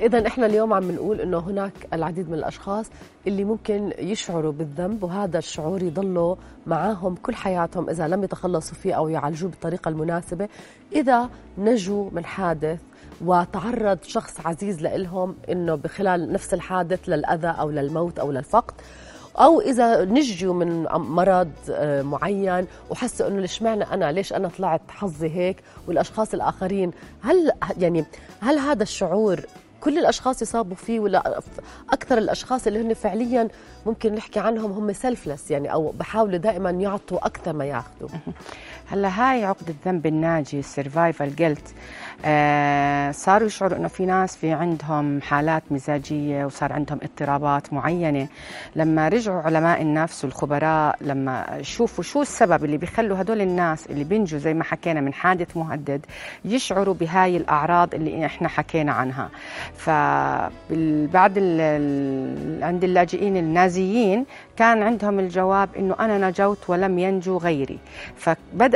إذا إحنا اليوم عم نقول إنه هناك العديد من الأشخاص اللي ممكن يشعروا بالذنب وهذا الشعور يضلوا معاهم كل حياتهم إذا لم يتخلصوا فيه أو يعالجوه بالطريقة المناسبة. إذا نجوا من حادث وتعرض شخص عزيز لإلهم إنه بخلال نفس الحادث للأذى أو للموت أو للفقد أو إذا نجوا من مرض آه، معين وحسوا إنه ليش معنى أنا؟ ليش أنا طلعت حظي هيك؟ والأشخاص الآخرين هل يعني هل هذا الشعور كل الأشخاص يصابوا فيه ولا أكثر الأشخاص اللي هن فعليا ممكن نحكي عنهم هم سيلفلس يعني أو بحاولوا دائما يعطوا أكثر ما ياخذوا. هلا هاي عقدة الذنب الناجي ال survival guilt آه صاروا يشعروا إنه في ناس في عندهم حالات مزاجية وصار عندهم اضطرابات معينة. لما رجعوا علماء النفس والخبراء لما شوفوا شو السبب اللي بيخلوا هدول الناس اللي بينجوا زي ما حكينا من حادث مهدد يشعروا بهاي الأعراض اللي إحنا حكينا عنها. فبعد عند اللاجئين النازيين كان عندهم الجواب إنه أنا نجوت ولم ينجو غيري.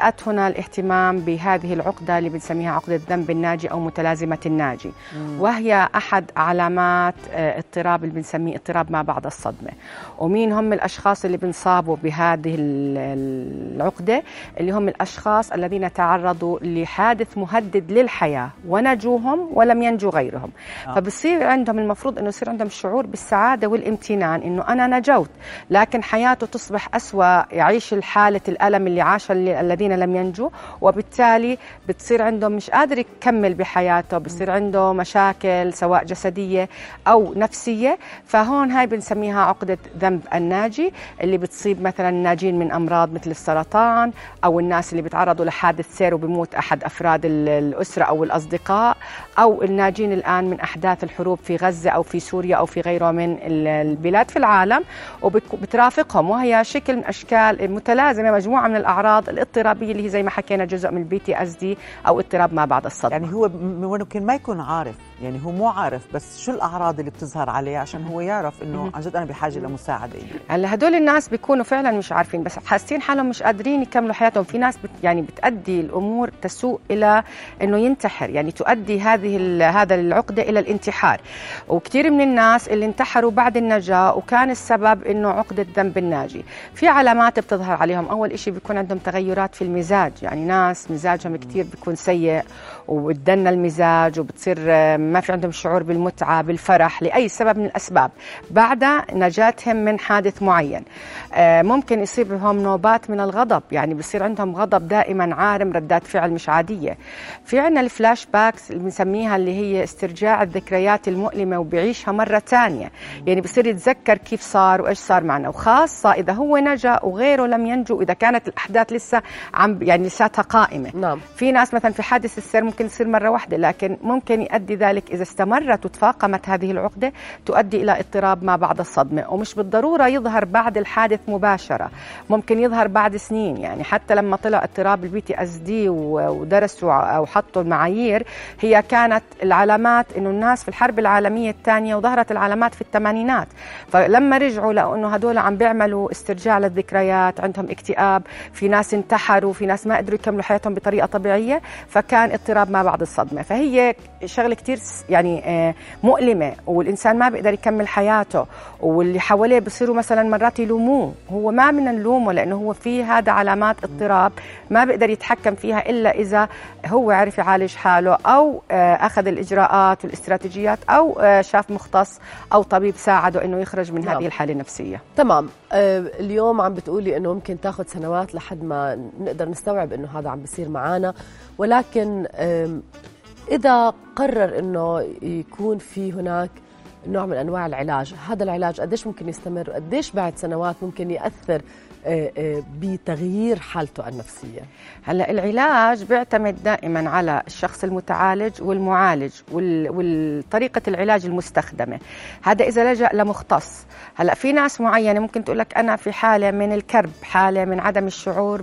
فبدات هنا الاهتمام بهذه العقدة اللي بنسميها عقدة الذنب الناجي أو متلازمة الناجي. مم. وهي أحد علامات آه، اضطراب اللي بنسميه اضطراب ما بعد الصدمة. ومين هم الأشخاص اللي بنصابوا بهذه العقدة؟ اللي هم الأشخاص الذين تعرضوا لحادث مهدد للحياة. ونجوهم ولم ينجو غيرهم. آه. فبصير عندهم المفروض إنه يصير عندهم شعور بالسعادة والامتنان إنه أنا نجوت. لكن حياته تصبح أسوأ يعيش الحالة الألم اللي عاشها الذين لم ينجوا وبالتالي بتصير عندهم مش قادر يكمل بحياته بصير عنده مشاكل سواء جسدية أو نفسية. فهون هاي بنسميها عقدة ذنب الناجي اللي بتصيب مثلا الناجين من أمراض مثل السرطان أو الناس اللي بيتعرضوا لحادث سير وبيموت أحد أفراد الأسرة أو الأصدقاء أو الناجين الآن من أحداث الحروب في غزة أو في سوريا أو في غيره من البلاد في العالم. وبترافقهم وهي شكل من أشكال متلازمة مجموعة من الأعراض الاضطرابيه اللي هي زي ما حكينا جزء من ال PTSD أو اضطراب ما بعد الصدمة. يعني هو ممكن ما يكون عارف يعني هو مو عارف بس شو الأعراض اللي بتظهر عليه؟ عشان هو يعرف إنه عن جد أنا بحاجة لمساعدة. هلا هدول الناس بيكونوا فعلا مش عارفين بس حاسين حالهم مش قادرين يكملوا حياتهم. في ناس بت يعني بتؤدي الأمور تسوء إلى إنه ينتحر يعني تؤدي هذه هذا العقدة إلى الانتحار. وكثير من الناس اللي انتحروا بعد النجاة وكان السبب إنه عقدة ذنب الناجي في علامات بتظهر عليهم. أول شيء بيكون عندهم تغيرات في المزاج. يعني ناس مزاجهم كثير بيكون سيء وبتدنى المزاج وبتصير ما في عندهم شعور بالمتعة بالفرح لأي سبب من الأسباب. بعد نجاتهم من حادث معين. آه، ممكن يصيبهم نوبات من الغضب. يعني بصير عندهم غضب دائما عارم ردات فعل مش عادية. في عندنا ال flashbacks اللي بنسميها اللي هي استرجاع الذكريات المؤلمة وبيعيشها مرة ثانية يعني بصير يتذكر كيف صار وإيش صار معنا. وخاصة إذا هو نجا وغيره لم ينجو إذا كانت الأحداث لسه عم يعني لساتها قائمة. نعم. في ناس مثلا في حادث السير ممكن يصير مرة واحدة لكن ممكن يؤدي ذلك إذا استمرت وتفاقمت هذه العقدة تؤدي إلى اضطراب ما بعد الصدمة. ومش بالضرورة يظهر بعد الحادث مباشرة ممكن يظهر بعد سنين. يعني حتى لما طلع اضطراب ال PTSD ودرسوا أو حطوا المعايير هي كانت العلامات إنه الناس في الحرب العالمية الثانية وظهرت العلامات في الثمانينات. فلما رجعوا لقوا إنه هدول عم بيعملوا استرجاع للذكريات عندهم اكتئاب في ناس انتحروا. في ناس ما قدروا يكملوا حياتهم بطريقة طبيعية فكان اضطراب ما بعد الصدمة. فهي شغلة كتير يعني آه، مؤلمة والإنسان ما بيقدر يكمل حياته واللي حواليه بصيروا مثلا مرات يلوموه. هو ما بدنا نلومه لأنه هو في هذا علامات اضطراب ما بيقدر يتحكم فيها إلا إذا هو عرف يعالج حاله أو آه، أخذ الإجراءات والاستراتيجيات أو آه، شاف مختص أو طبيب ساعده إنه يخرج من. هذه الحالة النفسية. تمام. اليوم عم بتقولي إنه ممكن تاخذ سنوات لحد ما نقدر نستوعب إنه هذا عم بيصير معنا ولكن إذا قرر أنه يكون في هناك نوع من أنواع العلاج هذا العلاج قديش ممكن يستمر؟ قديش بعد سنوات ممكن آه، آه، بتغيير حالته النفسية. هلا العلاج بيعتمد دائما على الشخص المتعالج والمعالج وطريقه العلاج المستخدمة. هذا إذا لجأ لمختص. هلا في ناس معينة ممكن تقول لك أنا في حالة من الكرب حالة من عدم الشعور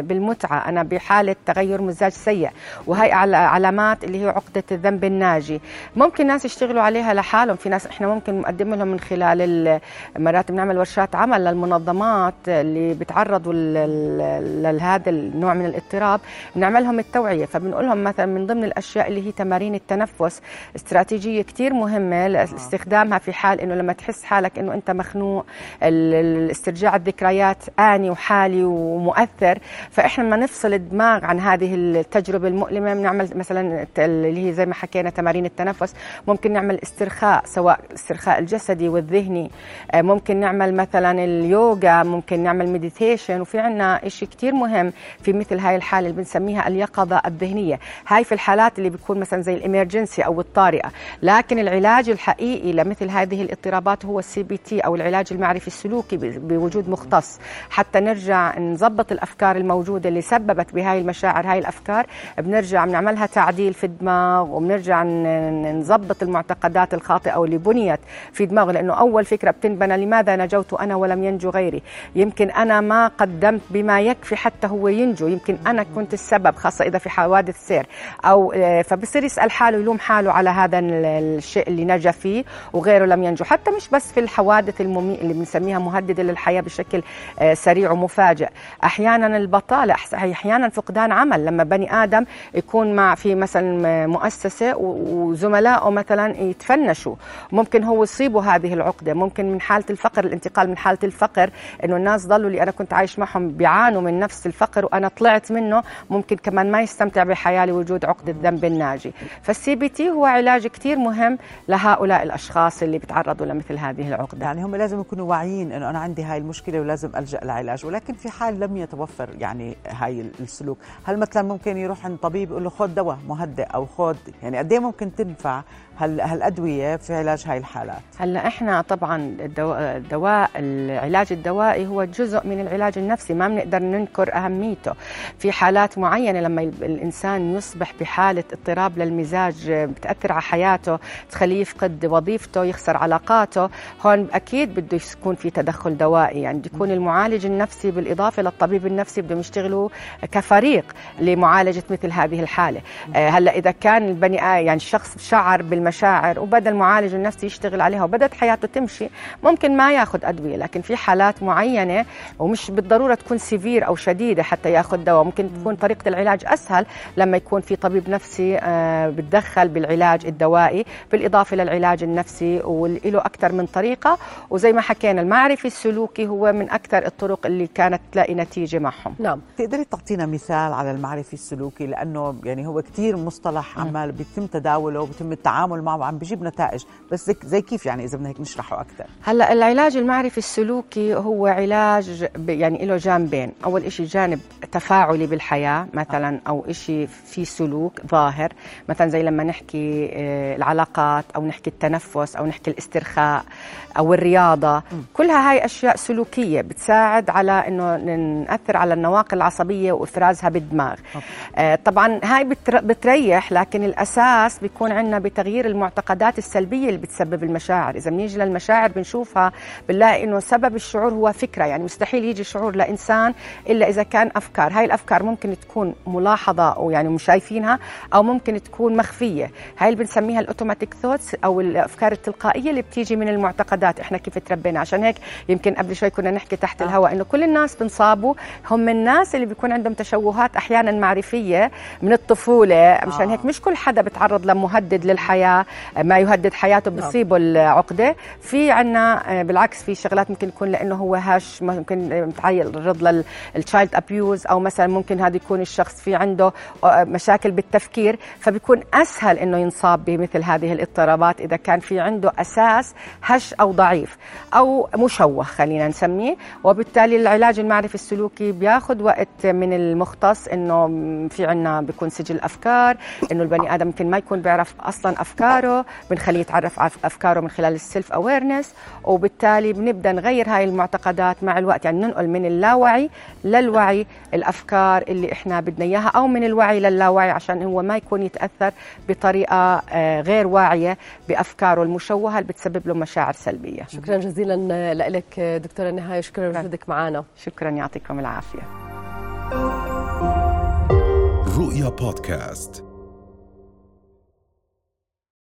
بالمتعة. أنا بحالة تغير مزاج سيء. وهي علامات اللي هي عقدة الذنب الناجي. ممكن ناس يشتغلوا عليها لحالهم. في ناس إحنا ممكن نقدم لهم من خلال مرات بنعمل ورشات عمل للمنظمات اللي بتعرضوا لهذا النوع من الاضطراب بنعمل لهم التوعية. فبنقول لهم مثلا من ضمن الأشياء اللي هي تمارين التنفس استراتيجية كثير مهمة لاستخدامها في حال إنه لما تحس حالك إنه أنت مخنوق استرجاع الذكريات آني وحالي ومؤثر. فإحنا لما نفصل الدماغ عن هذه التجربة المؤلمة بنعمل مثلا اللي هي زي ما حكينا تمارين التنفس ممكن نعمل استرخاء سواء الاسترخاء الجسدي والذهني. آه، ممكن نعمل مثلا اليوغا ممكن نعمل meditation وفي عنا شيء كثير مهم في مثل هاي الحالة اللي بنسميها اليقظة الذهنية. هاي في الحالات اللي بتكون مثلا زي ال emergency أو الطارئة. لكن العلاج الحقيقي لمثل هذه الاضطرابات هو ال CBT أو العلاج المعرفي السلوكي بوجود مختص. حتى نرجع نظبط الأفكار الموجودة اللي سببت بهاي المشاعر هاي الأفكار بنرجع بنعملها تعديل في الدماغ وبنرجع نظبط المعتقدات الخاطئة أو اللي بنيت في دماغه. لأنه أول فكرة بتنبنى لماذا نجوت أنا ولم ينجو غيري؟ يمكن أنا ما قدمت بما يكفي حتى هو ينجو. يمكن أنا كنت السبب خاصة إذا في حوادث سير. أو آه، فبصير يسأل حاله يلوم حاله على هذا الشيء اللي نجا فيه وغيره لم ينجو. حتى مش بس في الحوادث اللي بنسميها مهددة للحياة بشكل آه، سريع ومفاجئ. أحيانا البطالة أحيانا فقدان عمل. لما بني آدم يكون مع في مثلا مؤسسة وزملائه مثلا يتفنشوا. ممكن هو يصيبه هذه العقدة. ممكن من حالة الفقر الانتقال من حالة الفقر إنه الناس ضلوا اللي أنا كنت عايش معهم بيعانوا من نفس الفقر وأنا طلعت منه ممكن كمان ما يستمتع بحياة لوجود عقده الذنب الناجي. فال CBT هو علاج كثير مهم لهؤلاء الأشخاص اللي بيتعرضوا لمثل هذه العقدة. يعني هم لازم يكونوا واعيين إنه أنا عندي هاي المشكلة ولازم ألجأ لعلاج ولكن في حال لم يتوفر يعني هاي السلوك هل مثلا ممكن يروح عند طبيب يقول له خذ دواء مهدئ أو خذ؟ يعني قد إيه ممكن تنفع هالأدوية في علاج هاي الحالات؟ هلأ إحنا طبعا الدواء العلاج الدوائي هو جزء من العلاج النفسي ما بنقدر ننكر أهميته. في حالات معينة لما الإنسان يصبح بحالة اضطراب للمزاج بتأثر على حياته تخليه يفقد وظيفته يخسر علاقاته هون أكيد بده يكون في تدخل دوائي. يعني بده يكون المعالج النفسي بالإضافة للطبيب النفسي بدهم يشتغلوا كفريق لمعالجة مثل هذه الحالة. آه، هلأ إذا كان البني يعني الشخص شعر بالم المشاعر وبدا المعالج النفسي يشتغل عليها وبدت حياته تمشي ممكن ما ياخذ أدوية. لكن في حالات معينة ومش بالضرورة تكون severe أو شديدة حتى يأخذ دواء. ممكن تكون طريقة العلاج أسهل لما يكون في طبيب نفسي آه، بتدخل بالعلاج الدوائي. بالإضافة للعلاج النفسي وله أكثر من طريقة. وزي ما حكينا المعرفي السلوكي هو من أكثر الطرق اللي كانت تلاقي نتيجة معهم. نعم. تقدري تعطينا مثال على المعرفي السلوكي؟ لأنه يعني هو كثير مصطلح عمال بيتم تداوله وبيتم التعامل معه عم بيجيب نتائج. بس زي كيف يعني إذا بدنا هيك نشرحه أكثر هلا العلاج المعرفي السلوكي هو علاج يعني له جانبين. أول شيء جانب تفاعلي بالحياة مثلا أو شيء في سلوك ظاهر. مثلا زي لما نحكي آه، العلاقات أو نحكي التنفس أو نحكي الاسترخاء أو الرياضة. م. كلها هاي أشياء سلوكية بتساعد على إنه نأثر على النواقل العصبية وإفرازها بالدماغ. آه طبعا هاي بتريح لكن الأساس بيكون عندنا بتغيير المعتقدات السلبية اللي بتسبب المشاعر. إذا بنيجي للمشاعر بنشوفها بنلاقي إنه سبب الشعور هو فكرة. يعني مستحيل يجي شعور لإنسان إلا إذا كان أفكار. هاي الأفكار ممكن تكون ملاحظة أو يعني مش شايفينها أو ممكن تكون مخفية. هاي اللي بنسميها الأوتوماتيك ثوتس أو الأفكار التلقائية اللي بتيجي من المعتقدات. إحنا كيف تربينا؟ عشان هيك يمكن قبل شوي كنا نحكي تحت آه. الهواء إنه كل الناس بنصابوا. هم الناس اللي بيكون عندهم تشوهات أحيانا معرفية من الطفولة. مشان آه. هيك مش كل حدا بتعرض لمهدد للحياة. ما يهدد حياته نعم. بصيبه العقدة. في عنا آه، بالعكس في شغلات ممكن يكون لأنه هو هش ممكن متعرض لل child abuse أو مثلا ممكن هذا يكون الشخص في عنده آه، مشاكل بالتفكير فبيكون أسهل إنه ينصاب بمثل هذه الاضطرابات إذا كان في عنده أساس هش أو ضعيف أو مشوه خلينا نسميه. وبالتالي العلاج المعرفي السلوكي بياخذ وقت من المختص إنه في عنا بيكون سجل أفكار إنه البني آدم يمكن ما يكون بيعرف أصلا أفكاره بنخليه يتعرف على أفكاره من خلال ال self awareness وبالتالي بنبدأ نغير هاي المعتقدات مع الوقت. يعني ننقل من اللاوعي للوعي الأفكار اللي إحنا بدنا إياها أو من الوعي للاوعي عشان هو ما يكون يتأثر بطريقة آه، غير واعية بأفكاره المشوهة اللي بتسبب له مشاعر سلبية. شكرا جزيلا لك دكتورة نهاية. شكرا لوجودك معنا شكرا يعطيكم العافية. رؤيا بودكاست.